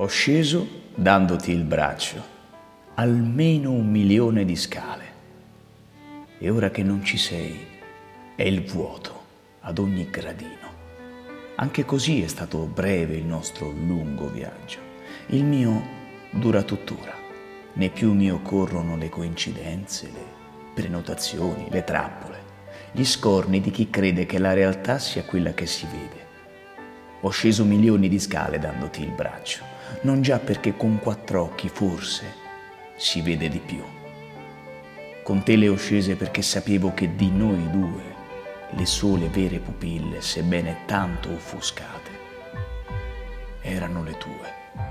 Ho sceso dandoti il braccio, almeno un milione di scale. E ora che non ci sei, è il vuoto ad ogni gradino. Anche così è stato breve il nostro lungo viaggio. Il mio dura tuttora. Né più mi occorrono le coincidenze, le prenotazioni, le trappole, gli scorni di chi crede che la realtà sia quella che si vede. Ho sceso milioni di scale dandoti il braccio, non già perché con quattro occhi forse si vede di più. Con te le ho scese perché sapevo che di noi due le sole vere pupille, sebbene tanto offuscate, erano le tue.